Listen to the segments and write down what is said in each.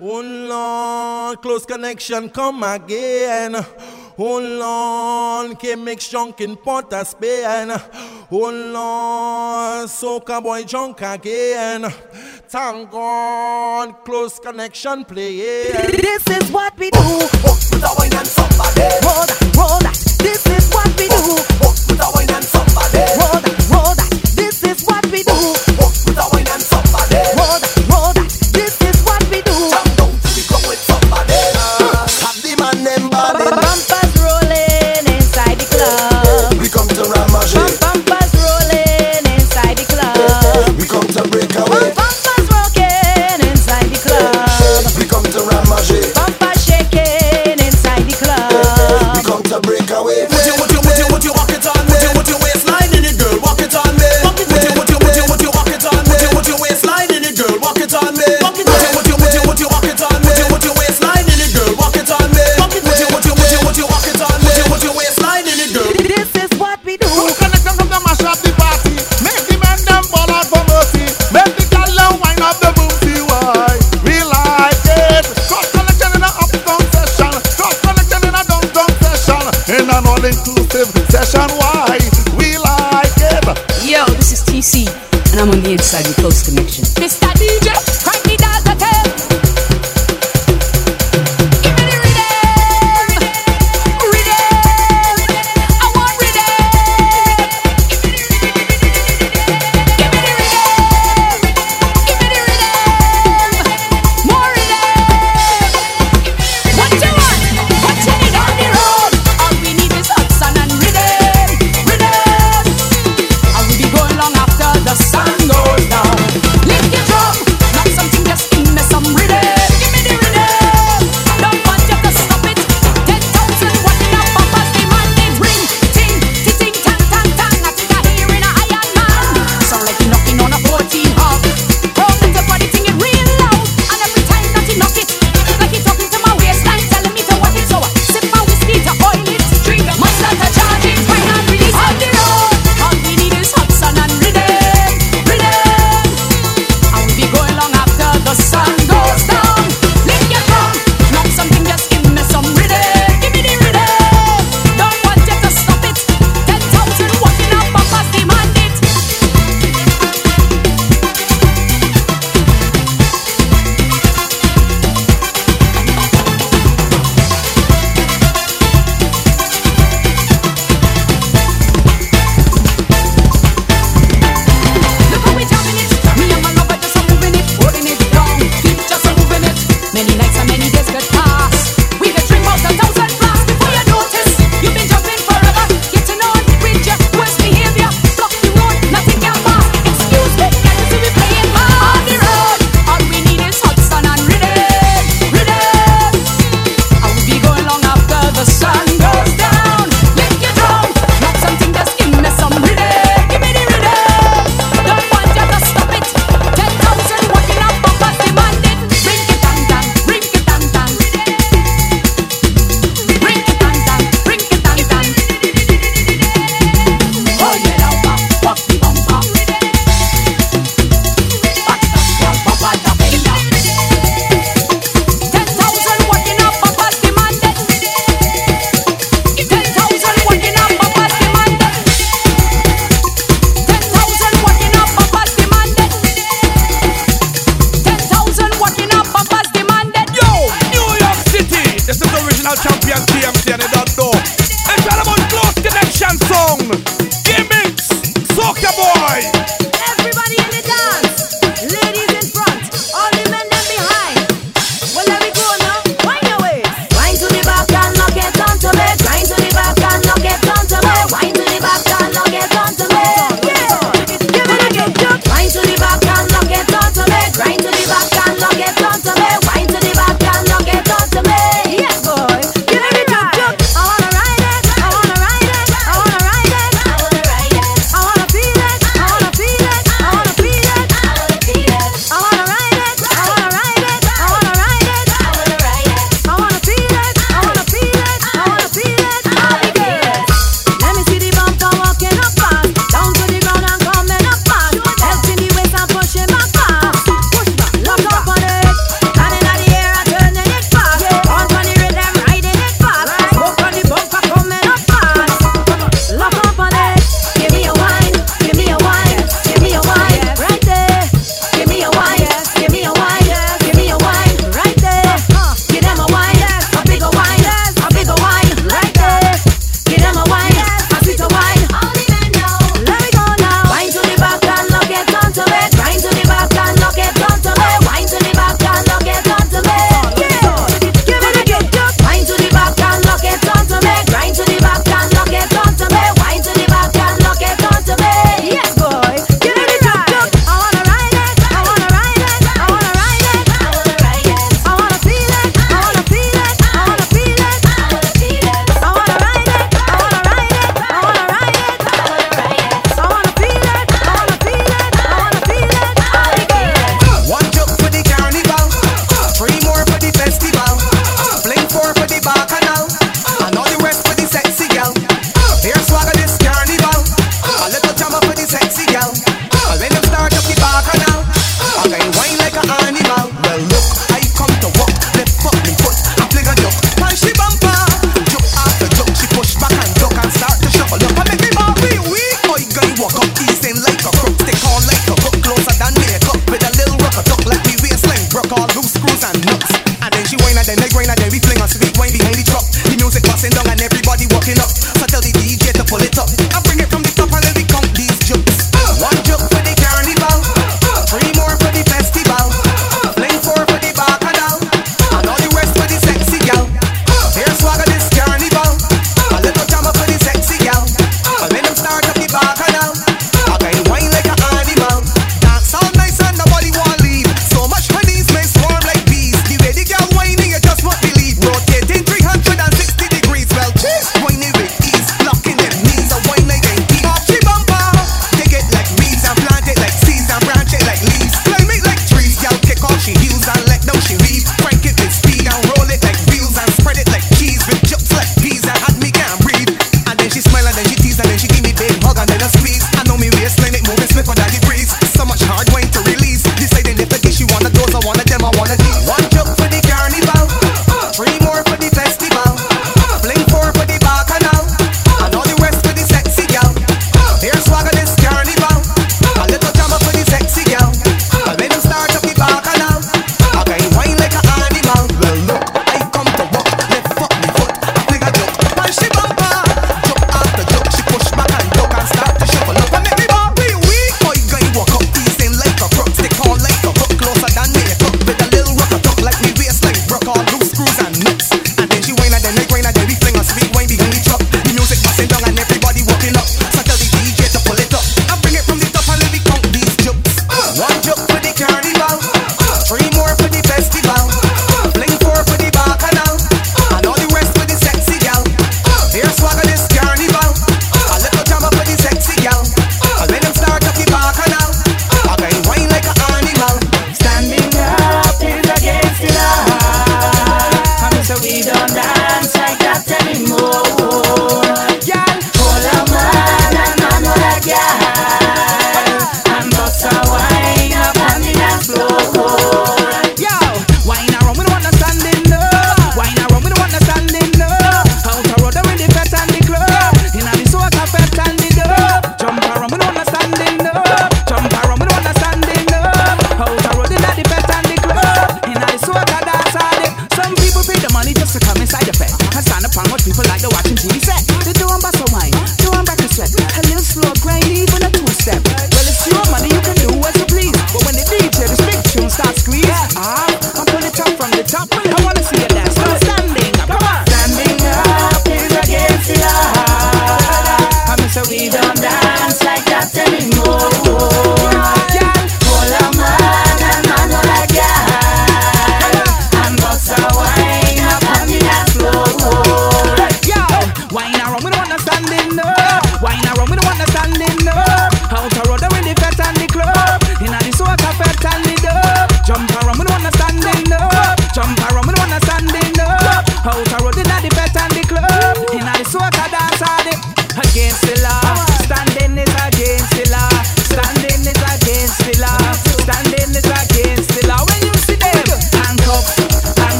Oh Lord, close connection, come again. Oh Lord, que make junk in Port Spain. Oh Lord, soca boy junk again. Thank God, close connection play. This is what we do. Oh, put a wine on somebody. Hold, hold. This is what we do. Oh, put a wine on somebody.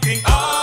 King. Ah.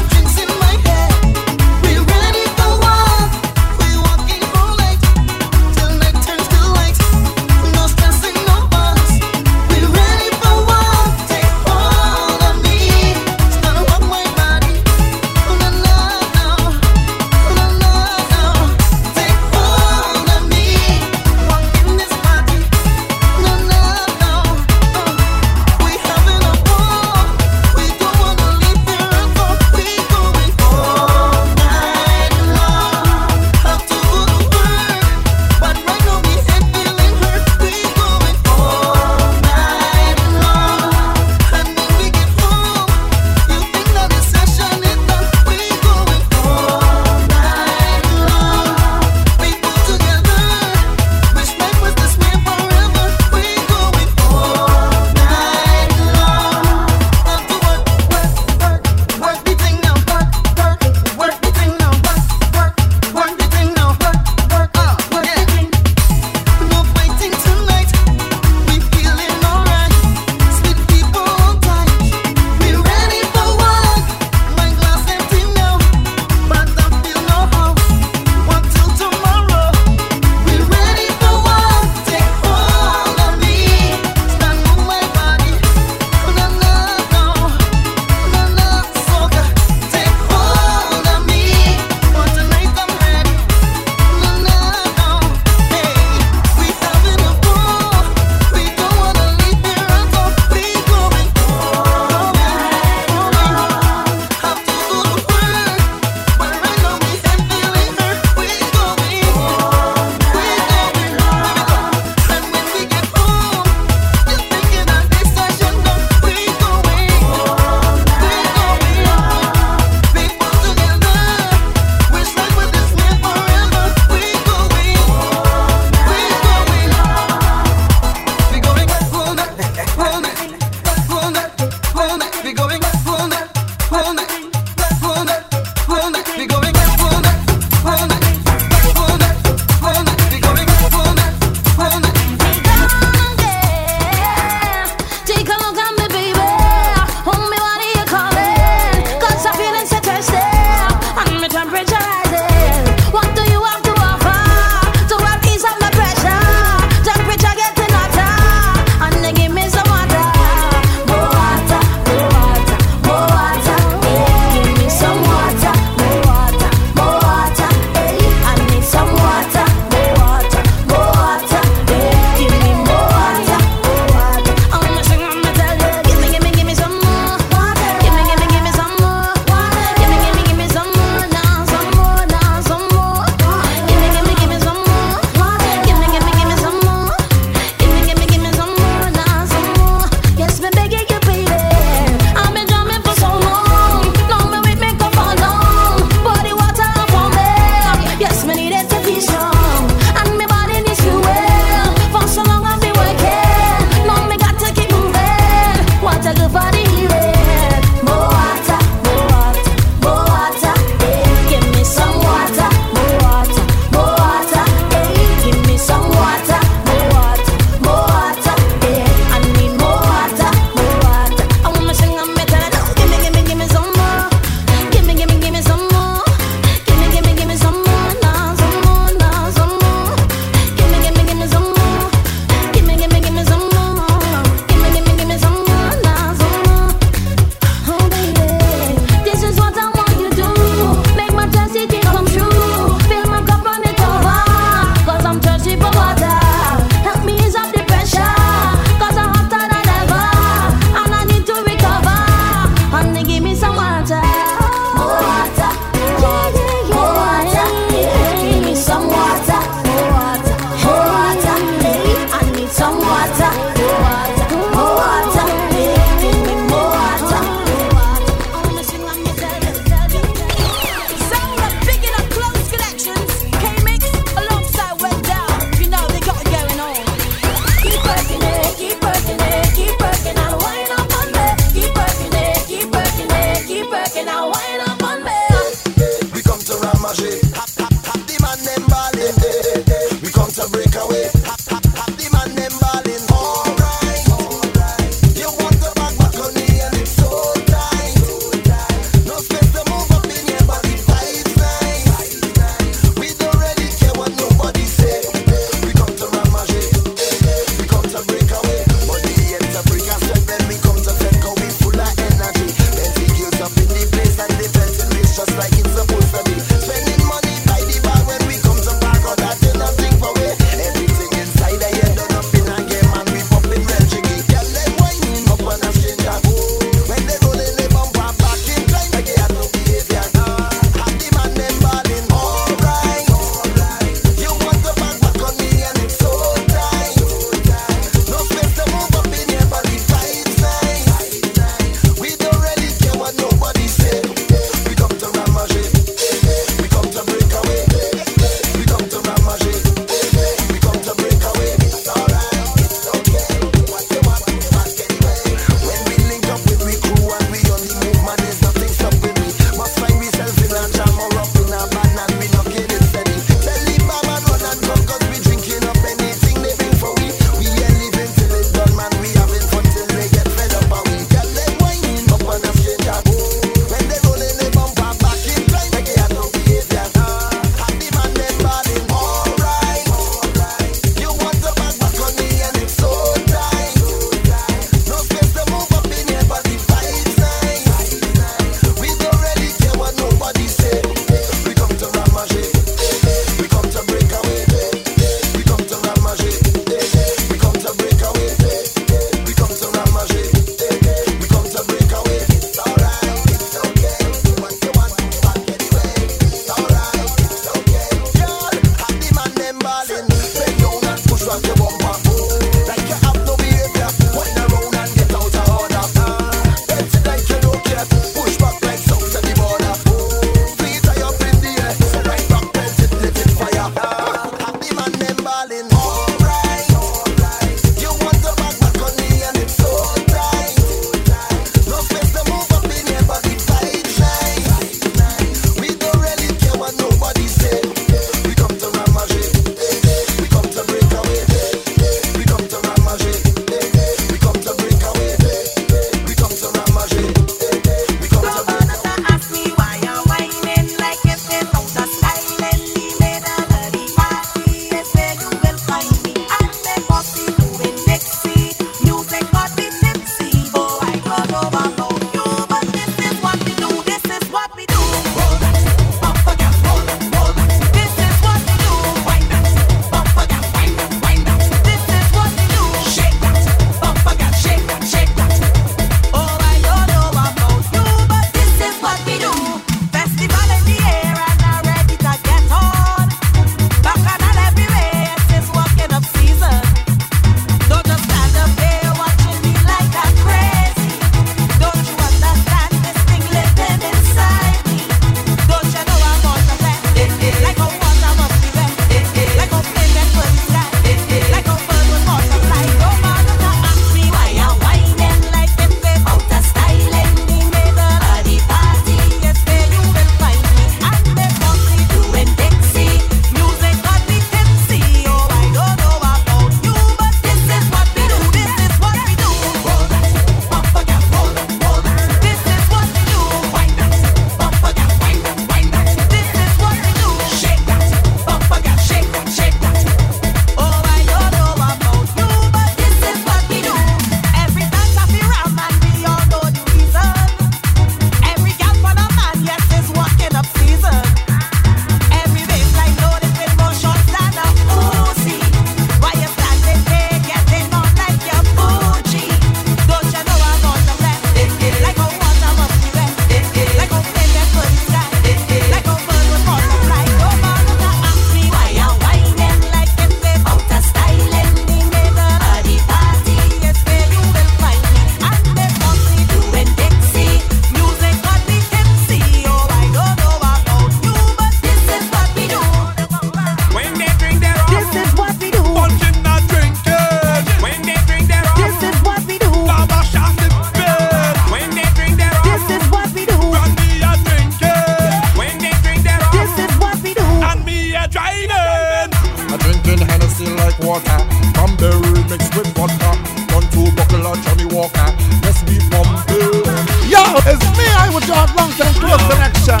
It's me, I was your long time close connection.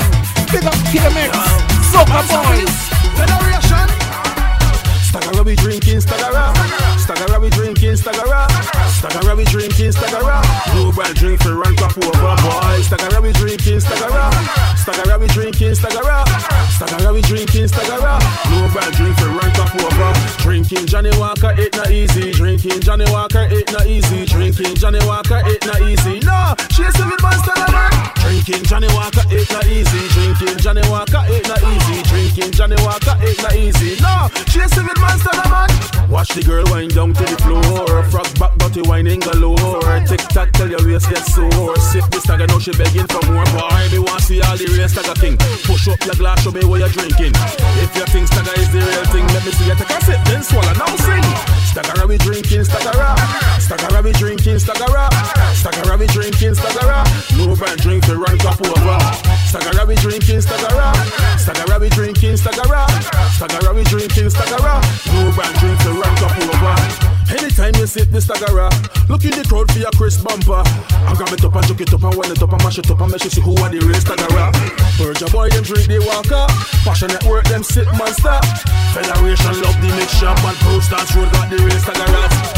Big up KMX, Soca Boys. Generation. Staggera we drinking, staggera. Staggera we drinking, staggera. Stagger we drinking, stagger No bad drink for run crap over boy. Stagger we drinking, stagger Stagger we drinking, stagger Stagger we drinking, stagger No bad drink for run crap over Drinking Johnnie Walker, it not easy. Drinking Johnnie Walker, it not easy. Drinking Johnnie Walker, it not easy. No, chasing with monster man Drinking Johnnie Walker, it not easy. Drinking Johnnie Walker, it not easy. Drinking Johnnie Walker, it not easy. No, chasing with monster man Watch the girl wind down to the floor. Frog back body whining galore. Tick tock till your waist get sore. Sip the stagger now she begging for more. Boy, me want see all the real stagger thing. Push up your glass, show me what you're drinking. If you think stagger is the real thing Let me see you take a sip, then swallow, now sing. Stagger we drinking, stagger Stagger we drinking, stagger Stagger we drinking, stagger No brand drink to run cup over. Stagger we drinking, stagger Stagger we drinking, stagger Stagger we drinking, stagger No brand drink to run cup over Anytime you sit the stagger Look in the crowd for your crisp bumper. I grab it up and chuck it up and wind it up and mash it up and make you see who are the real stagger Virgin boy them drink the walker Passionate work them sit monster. Federation love the mix shop and Pro Stars Road got the real stagger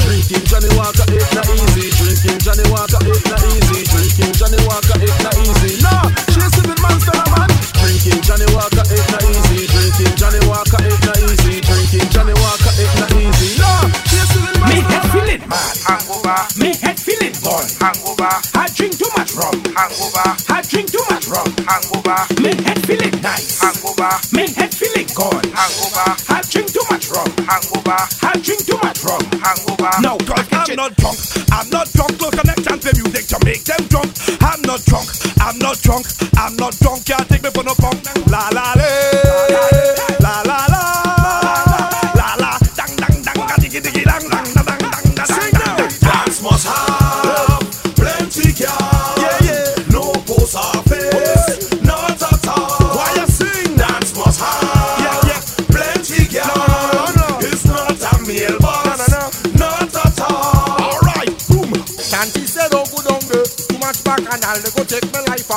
Drinking Johnnie Walker it not easy. Drinking Johnnie Walker it not easy. Drinking Johnnie Walker it not easy. No, chasing with monster man. Drinking Johnnie Walker it not easy. Drinking Johnnie Walker it not easy. Drinking Johnnie Walker it not easy feeling mad, hangover. Me head feeling gone, hangover. I drink too much rum, hangover. I drink too much rum, hangover. Me head feeling nice, hangover. Me head feeling gone, hangover. I drink too much rum, hangover. I drink too much rum, hangover. No, cause I'm not drunk. I'm not drunk. Close connection to music to make them drunk. I'm not drunk. I'm not drunk. I'm not drunk. Can't take me for no punk. La la la. La la la. La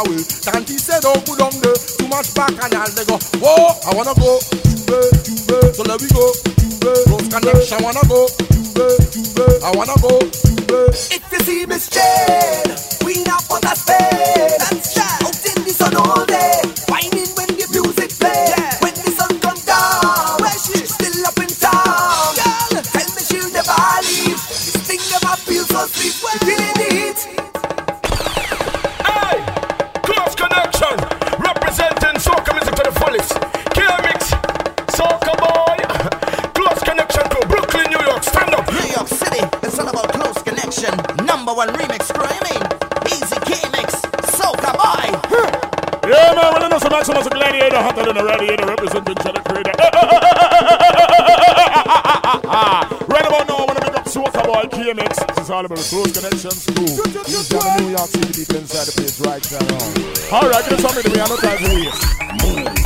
away. Tanti said, oh, go down there. Too much back and I'll go. Whoa, I wanna go. Juve, Juve. So let me go. Juve. Close connection, wanna go. Juve, Juve. I wanna go. Juve. If you see Miss Jane, Carnival, close connections too. He's down in New York City, deep inside the place right now. Alright, something to me, I'm not to waste.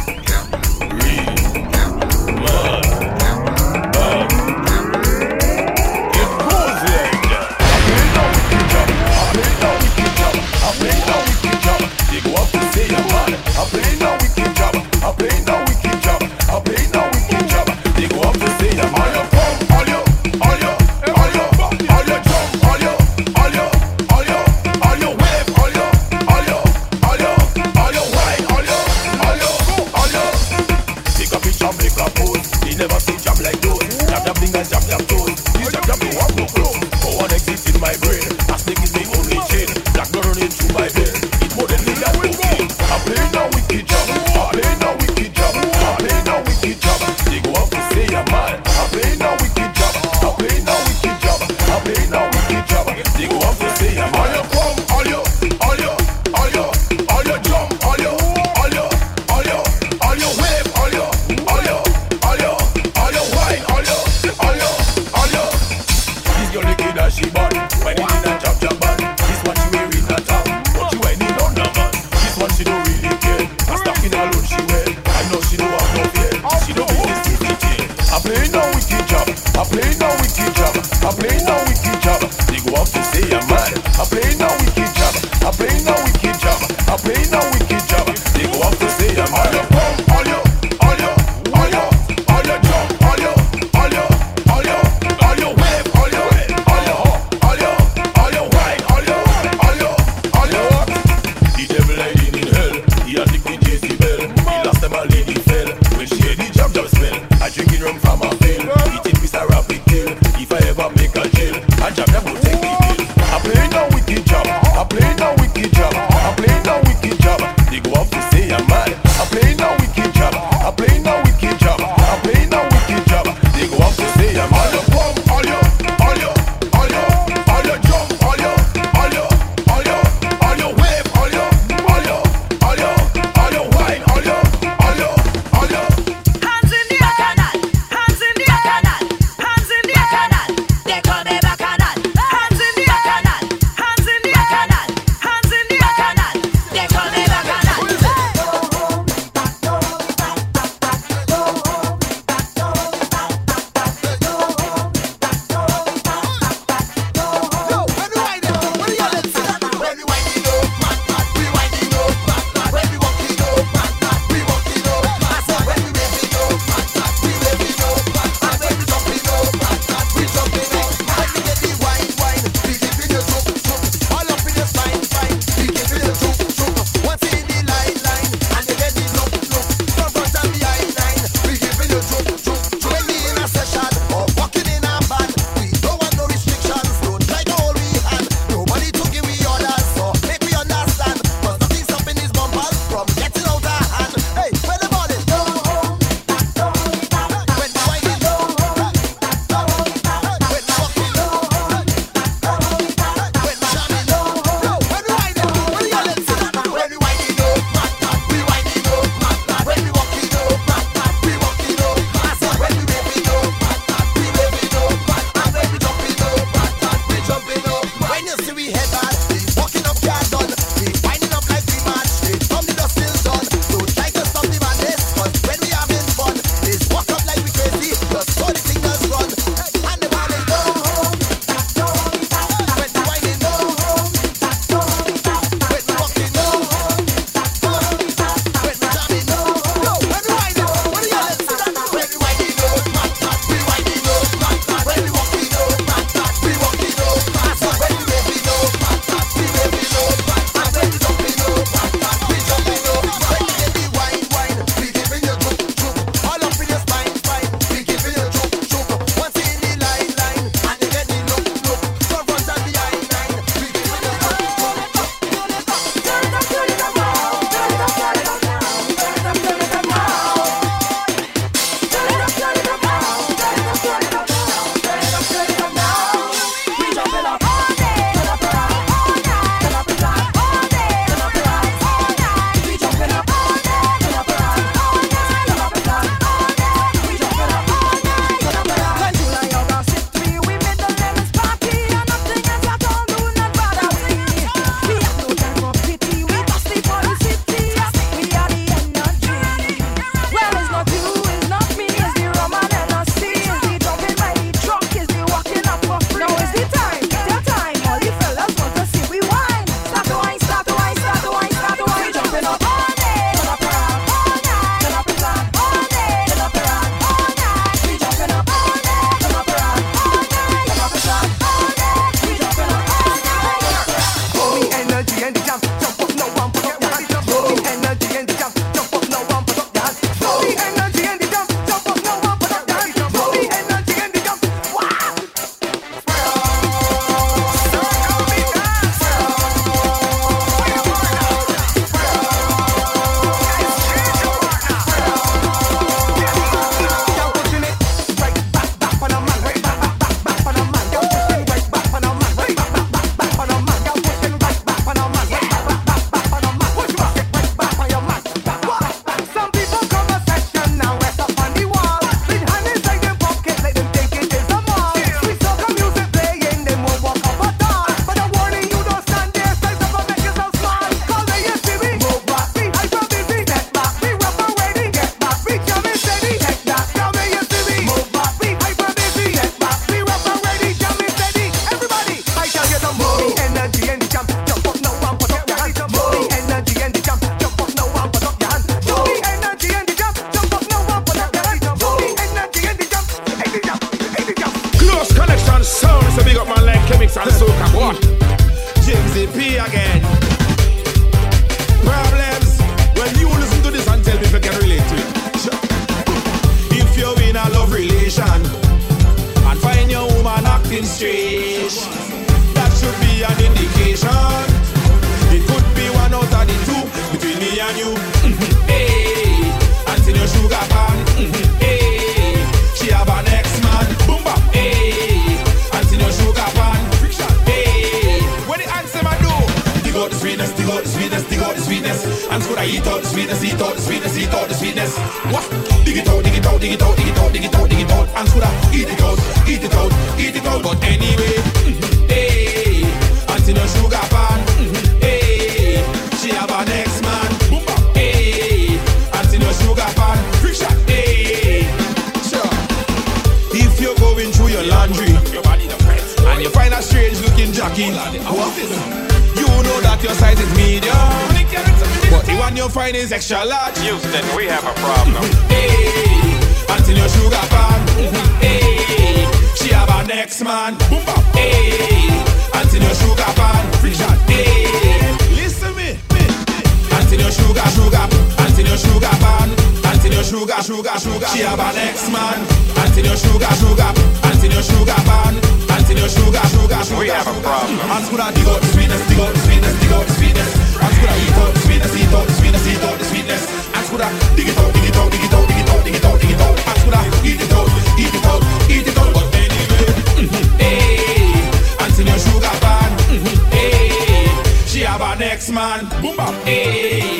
sugar, sugar, sugar. She have an ex-man. Until your sugar, sugar. Until your sugar ban. Until your sugar, sugar, sugar. We have a problem. I dig sweetness, dig out the sweetness, dig out the sweetness. And school I eat out the sweetness, eat out the sweetness, eat out the sweetness. And school I dig it out, dig it out, dig it out, dig it out, dig it out, dig it out. And school I eat it out, eat it out, eat it out. But anyway, mm-hmm. hey, until your sugar ban. Mm-hmm. Hey, she have an ex-man. Boom bap. Hey.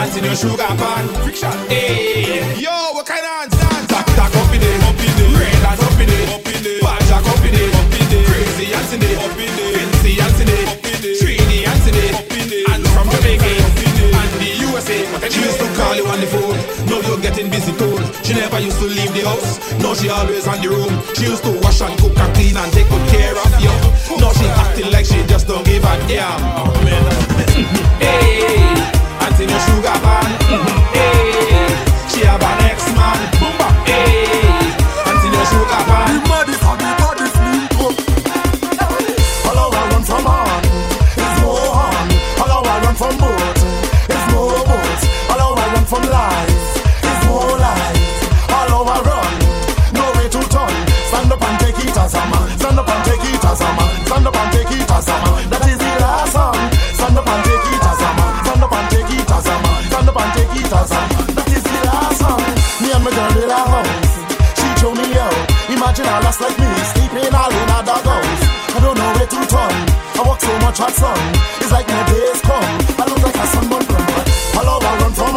Hands in your sugar pan. Friction. Hey. Yo, what kind of hands dance? Tack tack up in it, up in it. Red hands up in it, up in it. Bad jack up in it, up in it. Crazy hands in it, up in it. Fancy hands in it, up in it. Trini hands in it, up in it. And from Jamaica and the USA, she used to call you on the phone. Now you're getting busy too. She never used to leave the house. Now she always on the room. She used to wash and cook and clean and take good care of you. Now she acting like she just don't give a damn. Oh, man. marginal, like me, sleeping all in a. I don't know where to turn. I walk so much hot sun, it's like my days come. I look like a sunburn from love over run from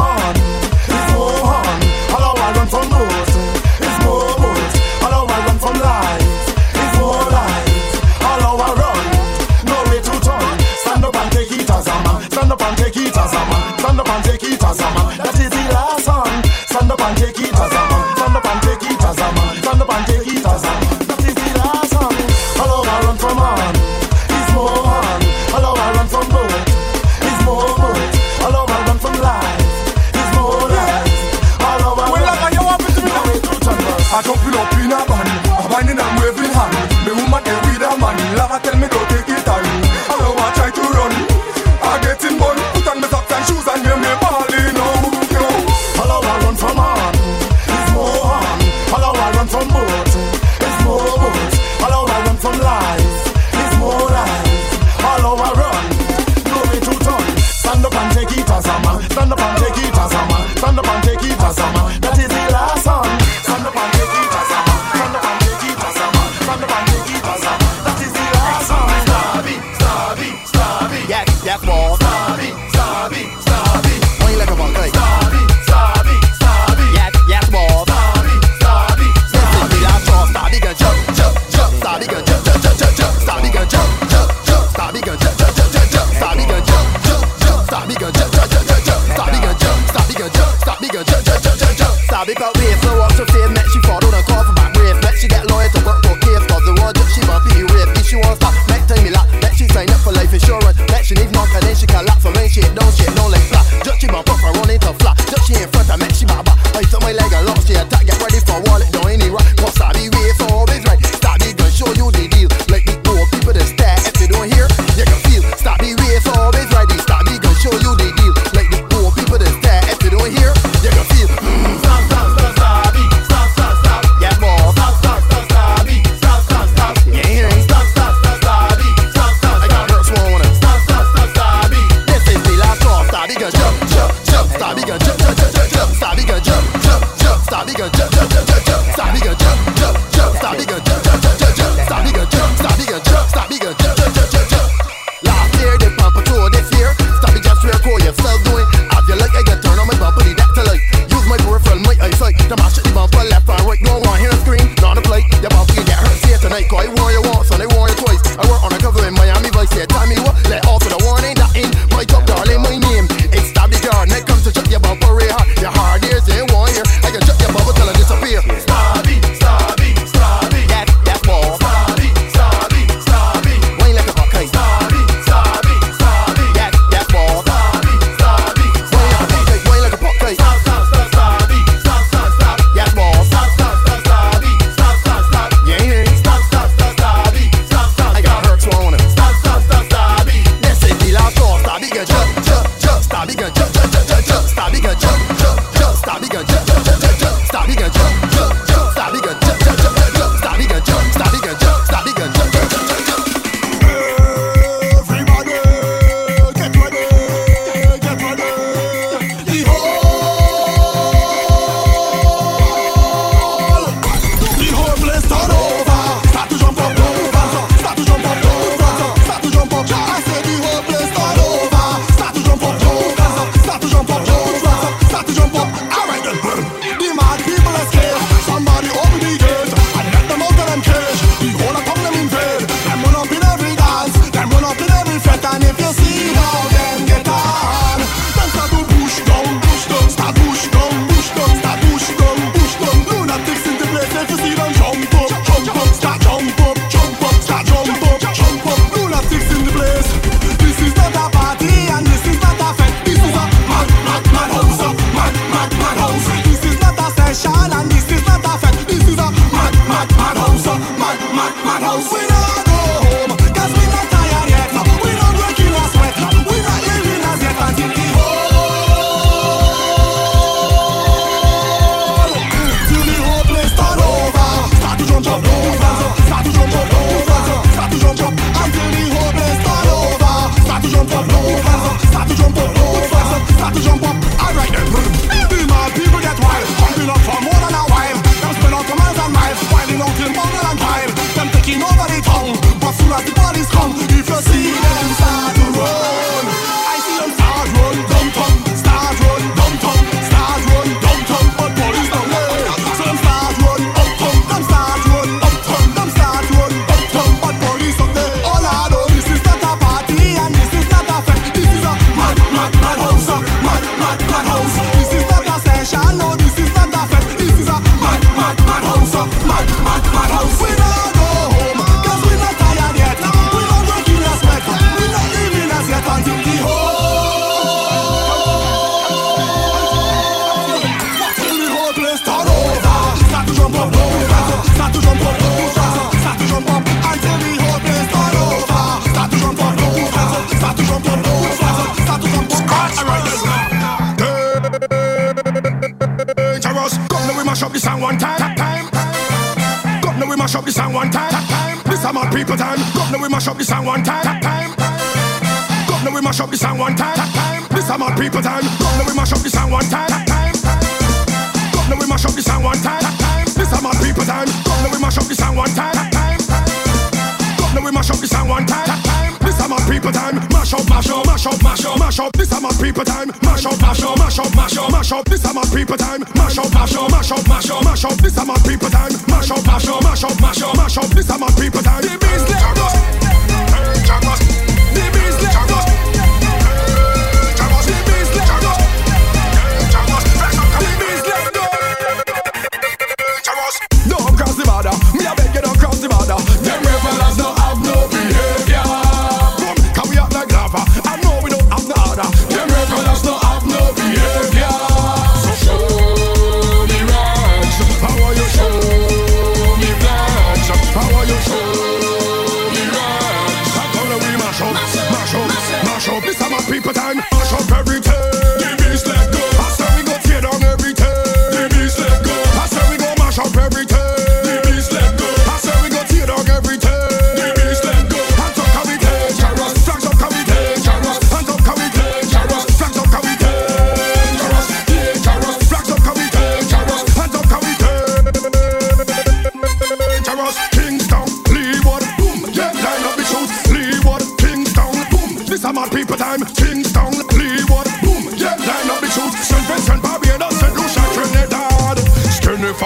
This a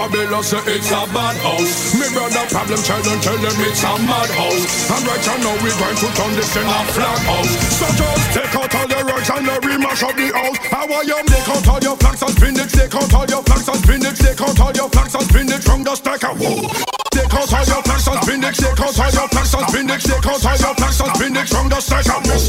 Babylon say it's a bad house. Me brother problem child and tell them it's a mad house. And right now we going to turn this thing a flat house. So just take out all your rugs and remash up the house. How are you? Take out all your flax and spinach. Take out all your flax and spinach. Take out all your flax and spinach from the stack of wool. Take out all your flax and spinach. Take out all your flax and spinach. Take out all your flax and spinach from the stack of wool.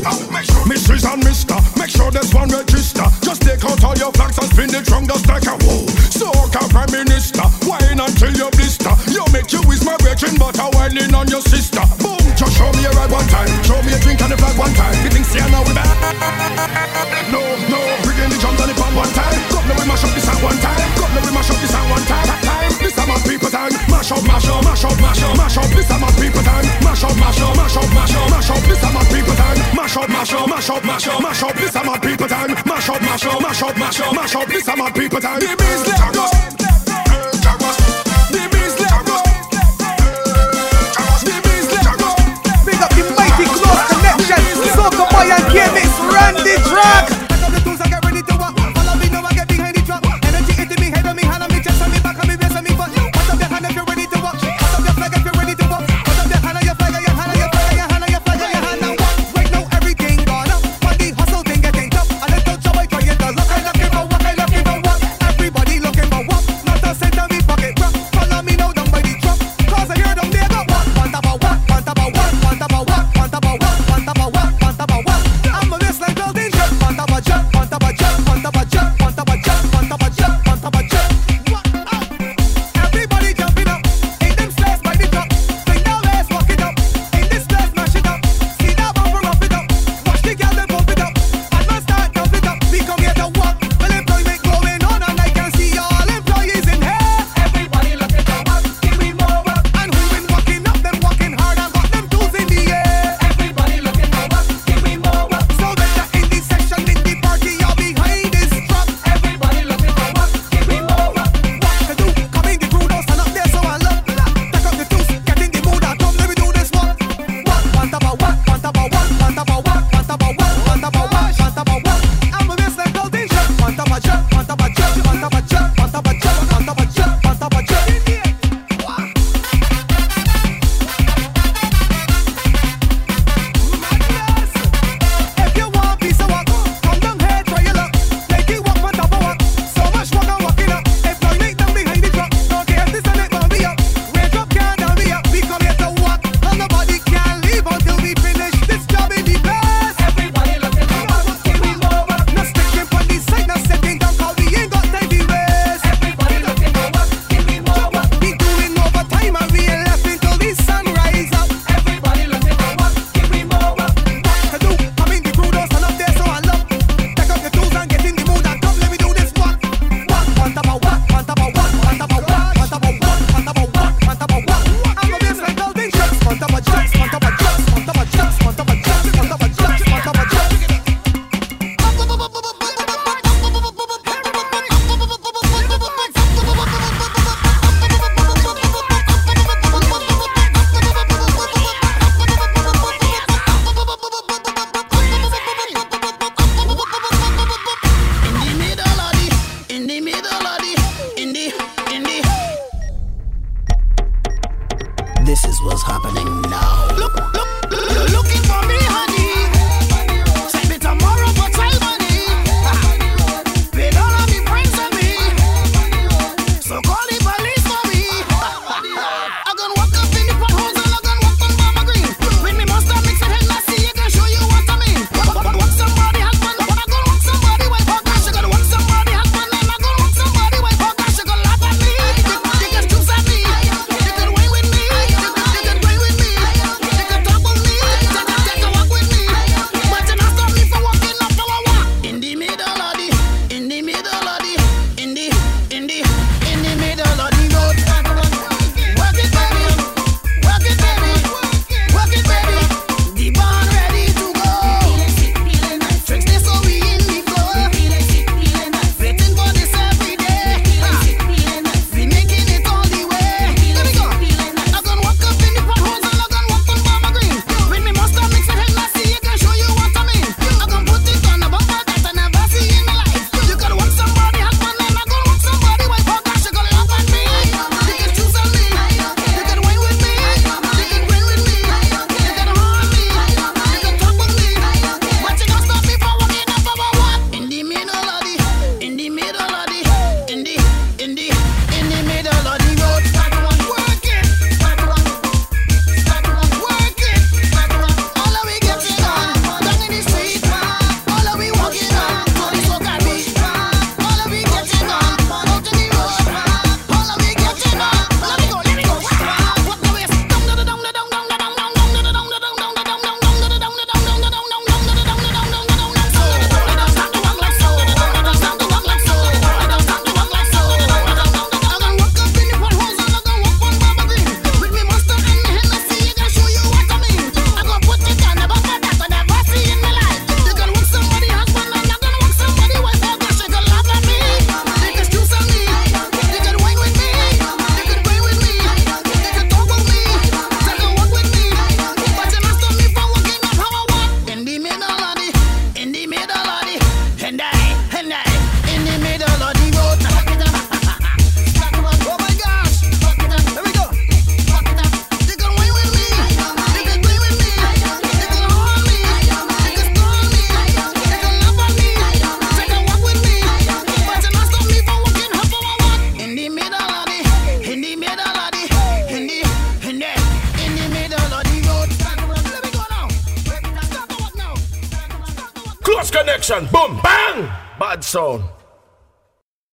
Mrs. and Mister, make sure there's one register. Just take out all your flax and spinach from the stack of wool. So, Prime Minister. Wine until you blister. You make you with my virgin, butter I whining on your sister. Boom, just show me a ride one time. Show me a drink and a flag one time. You think see now we back? No, no, bring in the drums and the pump one time. Governor, we mash up this at one time. Governor, we mash up this at one time. time. This is my people time. Mash up, mash up, mash up, mash up, mash up. This is my people time. Mash up, mash up, mash up, mash up, mash up. This is my people time. Mash up, mash up, mash up, mash up, mash up. This is my people time. Mash up, mash up, mash up, mash up, mash up. This is my people time. The beats let go.